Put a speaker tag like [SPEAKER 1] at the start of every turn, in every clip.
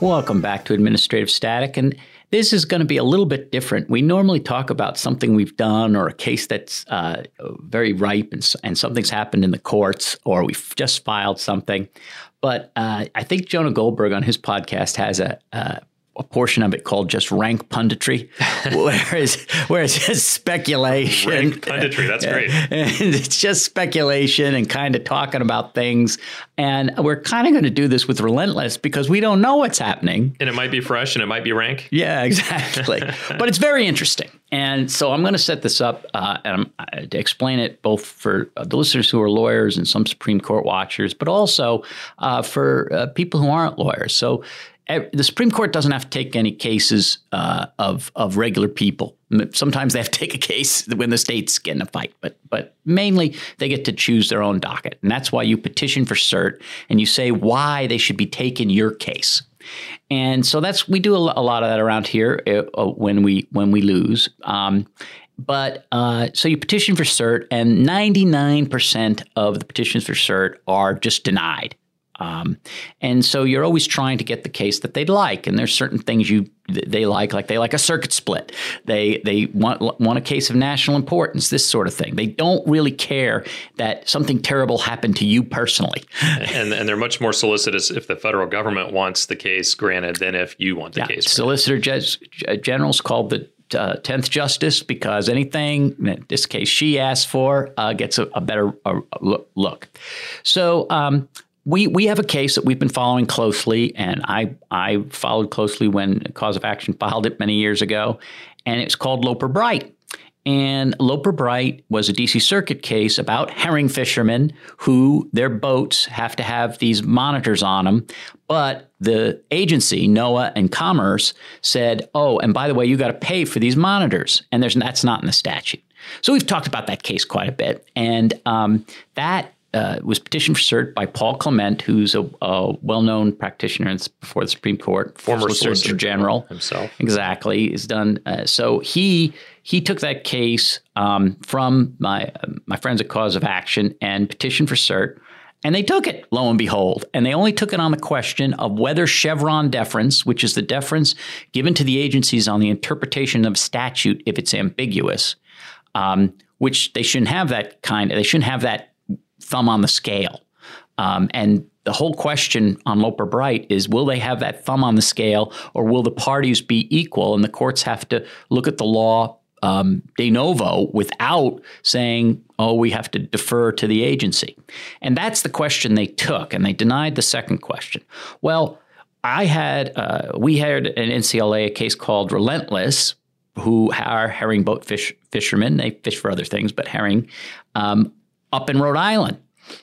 [SPEAKER 1] Welcome back to Administrative Static. And this is going to be a little bit different. We normally talk about something we've done or a case that's uh, very ripe and, and, something's happened in the courts or we've just filed something. But uh, I think Jonah Goldberg on his podcast has a, a a portion of it called just rank punditry, whereas whereas just speculation.
[SPEAKER 2] Rank punditry, that's great.
[SPEAKER 1] And it's just speculation and kind of talking about things. And we're kind of going to do this with relentless because we don't know what's happening.
[SPEAKER 2] And it might be fresh and it might be rank.
[SPEAKER 1] Yeah, exactly. but it's very interesting. And so I'm going to set this up uh, and uh, to explain it both for uh, the listeners who are lawyers and some Supreme Court watchers, but also uh, for uh, people who aren't lawyers. So the Supreme Court doesn't have to take any cases uh, of of regular people. Sometimes they have to take a case when the states get in a fight, but but mainly they get to choose their own docket, and that's why you petition for cert and you say why they should be taking your case. And so that's we do a, lot of that around here uh, uh, when we when we lose. Um, but uh, so you petition for cert, and 99% of the petitions for cert are just denied. Um, and so you're always trying to get the case that they'd like, and there's certain things you they like, like they like a circuit split. They they want want a case of national importance, this sort of thing. They don't really care that something terrible happened to you personally.
[SPEAKER 2] and and they're much more solicitous if the federal government wants the case granted than if you want the yeah, case.
[SPEAKER 1] Solicitor generals called the uh, tenth uh, justice because anything in this case she asked for uh, gets a, a better uh, look. So um, we we have a case that we've been following closely, and I I followed closely when Cause of Action filed it many years ago, and it's called Loper Bright. And Loper Bright was a DC Circuit case about herring fishermen who their boats have to have these monitors on them. But the agency, NOAA and Commerce, said, oh, and by the way, you got to pay for these monitors. And there's, that's not in the statute. So we've talked about that case quite a bit. And um, that uh, was petitioned for cert by Paul Clement, who's a, a well-known practitioner before the Supreme Court,
[SPEAKER 2] former Solicitor General
[SPEAKER 1] himself. Exactly, is done. Uh, so he he took that case um, from my my friends at Cause of Action and petitioned for cert. And they took it, lo and behold. And they only took it on the question of whether Chevron deference, which is the deference given to the agencies on the interpretation of statute if it's ambiguous, um, which they shouldn't have that kind. They shouldn't have that thumb on the scale. Um, and the whole question on Loper Bright is will they have that thumb on the scale or will the parties be equal? And the courts have to look at the law um, de novo without saying, oh, we have to defer to the agency. And that's the question they took, and they denied the second question. Well, I had, uh, we had an NCLA a case called Relentless, who are herring boat fish, fishermen. They fish for other things, but herring. Um, up in Rhode Island.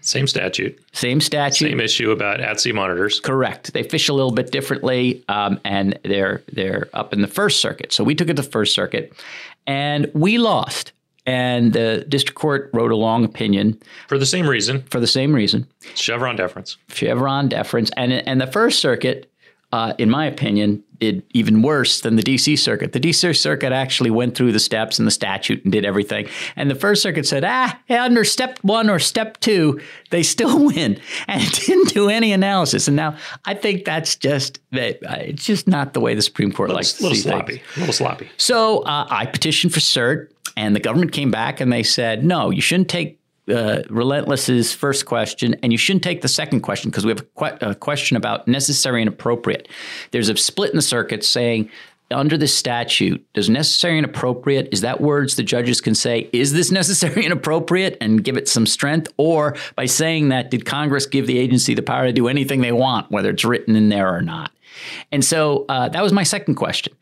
[SPEAKER 2] Same statute.
[SPEAKER 1] Same statute.
[SPEAKER 2] Same issue about at sea monitors.
[SPEAKER 1] Correct. They fish a little bit differently, um, and they're they're up in the First Circuit. So we took it to First Circuit, and we lost. And the district court wrote a long opinion
[SPEAKER 2] for the same reason.
[SPEAKER 1] For the same reason.
[SPEAKER 2] Chevron deference.
[SPEAKER 1] Chevron deference, and and the First Circuit uh, in my opinion, did even worse than the DC Circuit. The DC Circuit actually went through the steps and the statute and did everything. And the First Circuit said, ah, under step one or step two, they still win. And it didn't do any analysis. And now I think that's just, that uh, it's just not the way the Supreme Court
[SPEAKER 2] little,
[SPEAKER 1] likes to
[SPEAKER 2] little
[SPEAKER 1] see
[SPEAKER 2] sloppy,
[SPEAKER 1] things.
[SPEAKER 2] A little sloppy.
[SPEAKER 1] So uh, I petitioned for cert. And the government came back and they said, no, you shouldn't take uh, Relentless's first question, and you shouldn't take the second question because we have a, que- a, question about necessary and appropriate. There's a split in the circuit saying under the statute, does necessary and appropriate is that words the judges can say, is this necessary and appropriate, and give it some strength, or by saying that, did Congress give the agency the power to do anything they want, whether it's written in there or not? And so uh, that was my second question.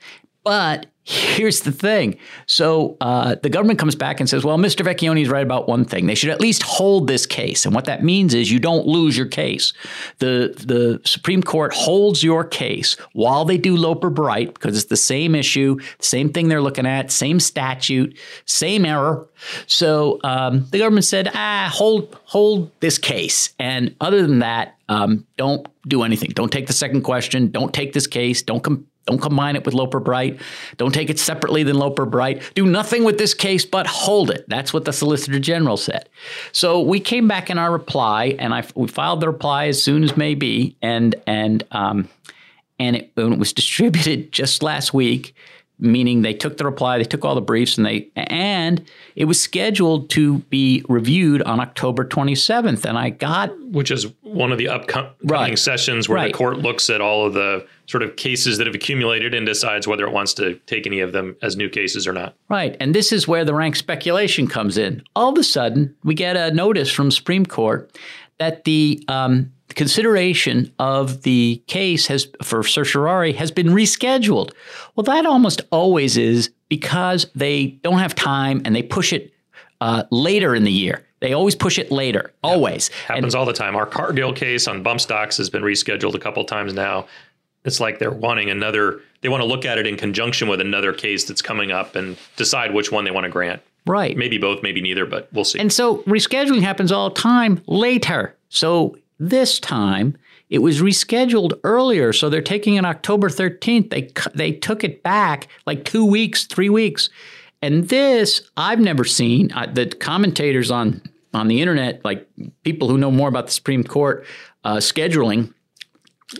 [SPEAKER 1] But here's the thing. So uh, the government comes back and says, well, Mr. Vecchione is right about one thing. They should at least hold this case. And what that means is you don't lose your case. The, the Supreme Court holds your case while they do Loper Bright, because it's the same issue, same thing they're looking at, same statute, same error. So um, the government said, ah, hold, hold this case. And other than that, um, don't do anything. Don't take the second question. Don't take this case. Don't come don't combine it with Loper Bright. Don't take it separately than Loper Bright. Do nothing with this case but hold it. That's what the Solicitor General said. So we came back in our reply, and I we filed the reply as soon as may be, and and um, and it, when it was distributed just last week, meaning they took the reply, they took all the briefs, and they and it was scheduled to be reviewed on October 27th. And I got
[SPEAKER 2] which is one of the upcoming
[SPEAKER 1] Right.
[SPEAKER 2] sessions where
[SPEAKER 1] Right.
[SPEAKER 2] the court looks at all of the sort of cases that have accumulated and decides whether it wants to take any of them as new cases or not.
[SPEAKER 1] Right. And this is where the rank speculation comes in. All of a sudden, we get a notice from Supreme Court that the um, consideration of the case has for certiorari has been rescheduled. Well, that almost always is because they don't have time and they push it uh, later in the year. They always push it later, always.
[SPEAKER 2] Happens all the time. Our Cargill case on bump stocks has been rescheduled a couple times now. It's like they're wanting another, they want to look at it in conjunction with another case that's coming up and decide which one they want to grant.
[SPEAKER 1] Right.
[SPEAKER 2] Maybe both, maybe neither, but we'll see.
[SPEAKER 1] And so rescheduling happens all the time later. So this time it was rescheduled earlier. So they're taking it October 13th. They they took it back like two weeks, three weeks. And this I've never seen. Uh, the commentators on on the internet, like people who know more about the Supreme Court uh, scheduling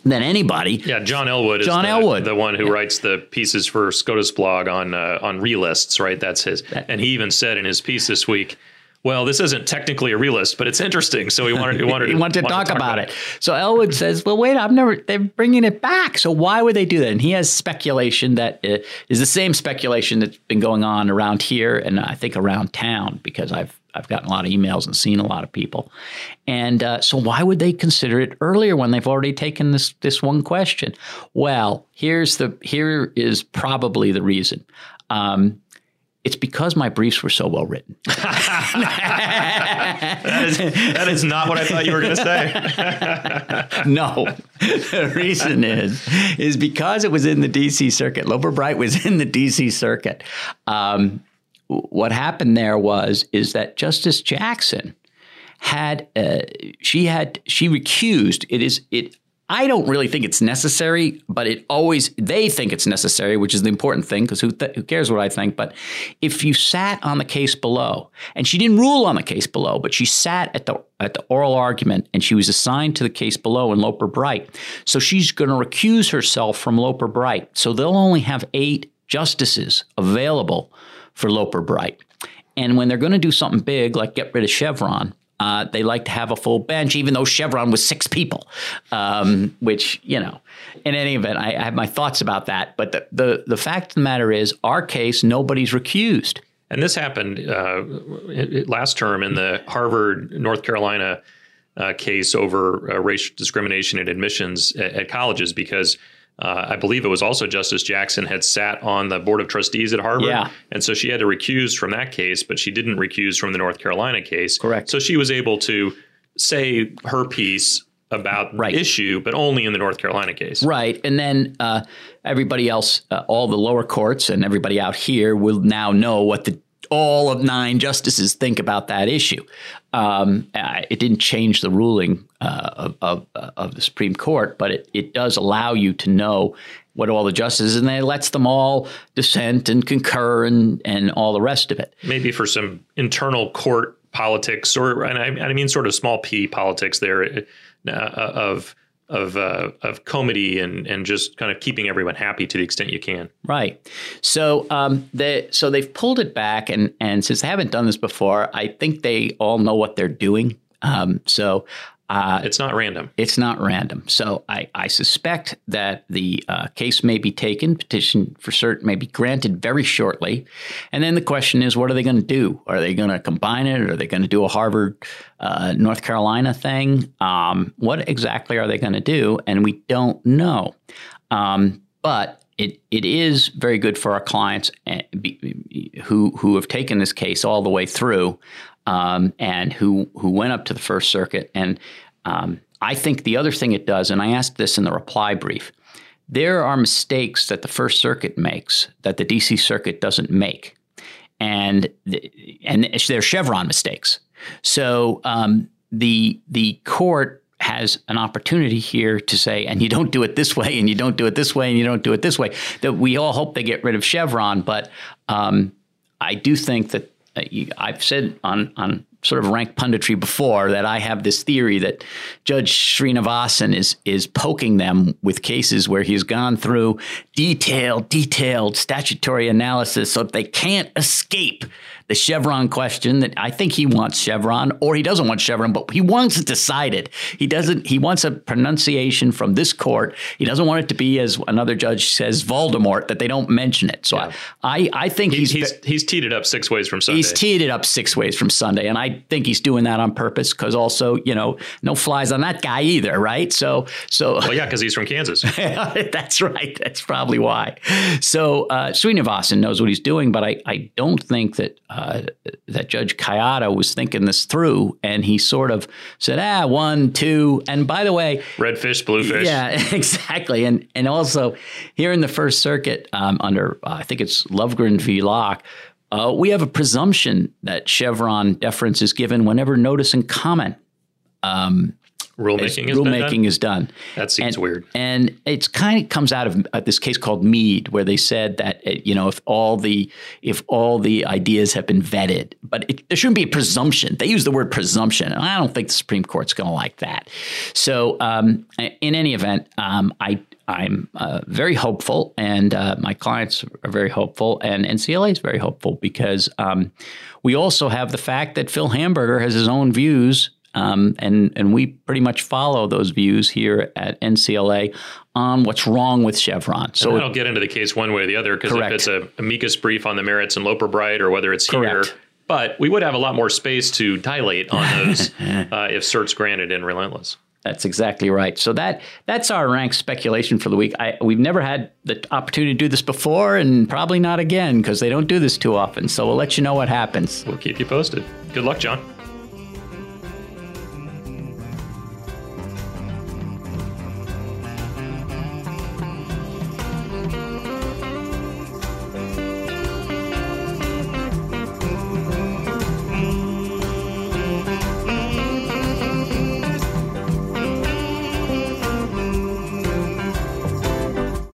[SPEAKER 1] than anybody,
[SPEAKER 2] yeah, John Elwood is
[SPEAKER 1] John
[SPEAKER 2] the,
[SPEAKER 1] Elwood.
[SPEAKER 2] the one who writes the pieces for SCOTUS blog on uh, on relists, right? That's his. And he even said in his piece this week, well, this isn't technically a relist, but it's interesting. So he wanted, he wanted,
[SPEAKER 1] he wanted to talk, about, it. So Elwood says, "Well, wait, I've never. They're bringing it back. So why would they do that?" And he has speculation that uh, is the same speculation that's been going on around here and I think around town because I've I've gotten a lot of emails and seen a lot of people. And uh, so why would they consider it earlier when they've already taken this this one question? Well, here's the here is probably the reason. Um, it's because my briefs were so well written.
[SPEAKER 2] That is, that is not what I thought you were going to say.
[SPEAKER 1] no. the reason is is because it was in the DC circuit. Loper Bright was in the DC circuit. Um, what happened there was is that Justice Jackson had uh, she had she recused. It is it. I don't really think it's necessary, but it always they think it's necessary, which is the important thing because who, th- who cares what I think? But if you sat on the case below, and she didn't rule on the case below, but she sat at the at the oral argument, and she was assigned to the case below in Loper Bright, so she's going to recuse herself from Loper Bright. So they'll only have eight justices available for Loper Bright. And when they're going to do something big, like get rid of Chevron, uh, they like to have a full bench, even though Chevron was six people, um, which, you know, in any event, I, I have my thoughts about that. But the, the, the fact of the matter is, our case, nobody's recused.
[SPEAKER 2] And this happened uh, last term in the Harvard, North Carolina uh, case over uh, racial discrimination in admissions at, at colleges because uh, I believe it was also Justice Jackson had sat on the board of trustees at Harvard.
[SPEAKER 1] Yeah.
[SPEAKER 2] And so she had to recuse from that case, but she didn't recuse from the North Carolina case.
[SPEAKER 1] Correct.
[SPEAKER 2] So she was able to say her piece about
[SPEAKER 1] Right.
[SPEAKER 2] the issue, but only in the North Carolina case.
[SPEAKER 1] Right. And then uh, everybody else, uh, all the lower courts and everybody out here will now know what the all of nine justices think about that issue. Um, uh, it didn't change the ruling uh, of, of, of the Supreme Court, but it, it does allow you to know what all the justices, and it lets them all dissent and concur and, and all the rest of it.
[SPEAKER 2] maybe for some internal court politics, or and I, I mean sort of small p politics there uh, of of uh, of comity and and just kind of keeping everyone happy to the extent you can.
[SPEAKER 1] Right. So um, they so they've pulled it back, and and since they haven't done this before, I think they all know what they're doing. Um, so uh,
[SPEAKER 2] It's not random.
[SPEAKER 1] it's not random. So I, I suspect that the uh, case may be taken, petition for cert may be granted very shortly, and then the question is, what are they going to do? Are they going to combine it? Are they going to do a Harvard, uh, North Carolina thing? Um, what exactly are they going to do? And we don't know. Um, but it, it is very good for our clients eh, who who have taken this case all the way through, um, and who who went up to the First Circuit. And um, I think the other thing it does, and I asked this in the reply brief, there are mistakes that the First Circuit makes that the D.C. Circuit doesn't make, and and they're Chevron mistakes. So um, the the court has an opportunity here to say, and you don't do it this way, and you don't do it this way, and you don't do it this way. That we all hope they get rid of Chevron, but um, I do think that Uh, you, I've said on on sort of rank punditry before that I have this theory that Judge Srinivasan is is poking them with cases where he's gone through detailed, detailed statutory analysis so that they can't escape the Chevron question that I think he wants Chevron or he doesn't want Chevron, but he wants it decided. He doesn't, he wants a pronunciation from this court. He doesn't want it to be, as another judge says, Voldemort, that they don't mention it. So yeah. I, I think
[SPEAKER 2] he's, he's, he's, teed it up six ways from Sunday.
[SPEAKER 1] He's teed it up six ways from Sunday. And I think he's doing that on purpose because also, you know, no flies on that guy either, right? So, so.
[SPEAKER 2] Well, yeah, because he's from Kansas.
[SPEAKER 1] That's right. That's probably why. So uh, Srinivasan knows what he's doing, but I, I don't think that. Uh, uh, that Judge Kayatta was thinking this through, and he sort of said, "Ah, one, two, and by the way,
[SPEAKER 2] red fish, blue fish."
[SPEAKER 1] Yeah, exactly. And and also here in the First Circuit, um, under uh, I think it's Lovgren v. Locke, uh, we have a presumption that Chevron deference is given whenever notice and comment um,
[SPEAKER 2] rulemaking, is,
[SPEAKER 1] rulemaking is done.
[SPEAKER 2] That seems
[SPEAKER 1] and,
[SPEAKER 2] weird.
[SPEAKER 1] And it's kind of comes out of uh, this case called Mead, where they said that uh, you know if all the if all the ideas have been vetted, but it, there shouldn't be a presumption. They use the word presumption, and I don't think the Supreme Court's going to like that. So um, in any event, um, I I'm uh, very hopeful, and uh, my clients are very hopeful, and NCLA is very hopeful because um, we also have the fact that Phil Hamburger has his own views um, and and we pretty much follow those views here at NCLA on what's wrong with Chevron.
[SPEAKER 2] So I don't get into the case one way or the other because if it's a amicus brief on the merits in Loper Bright or whether it's correct. here, but we would have a lot more space to dilate on those uh, if cert's granted in Relentless.
[SPEAKER 1] That's exactly right. So that that's our rank speculation for the week. I, we've never had the opportunity to do this before, and probably not again because they don't do this too often. So we'll let you know what happens.
[SPEAKER 2] We'll keep you posted. Good luck, John.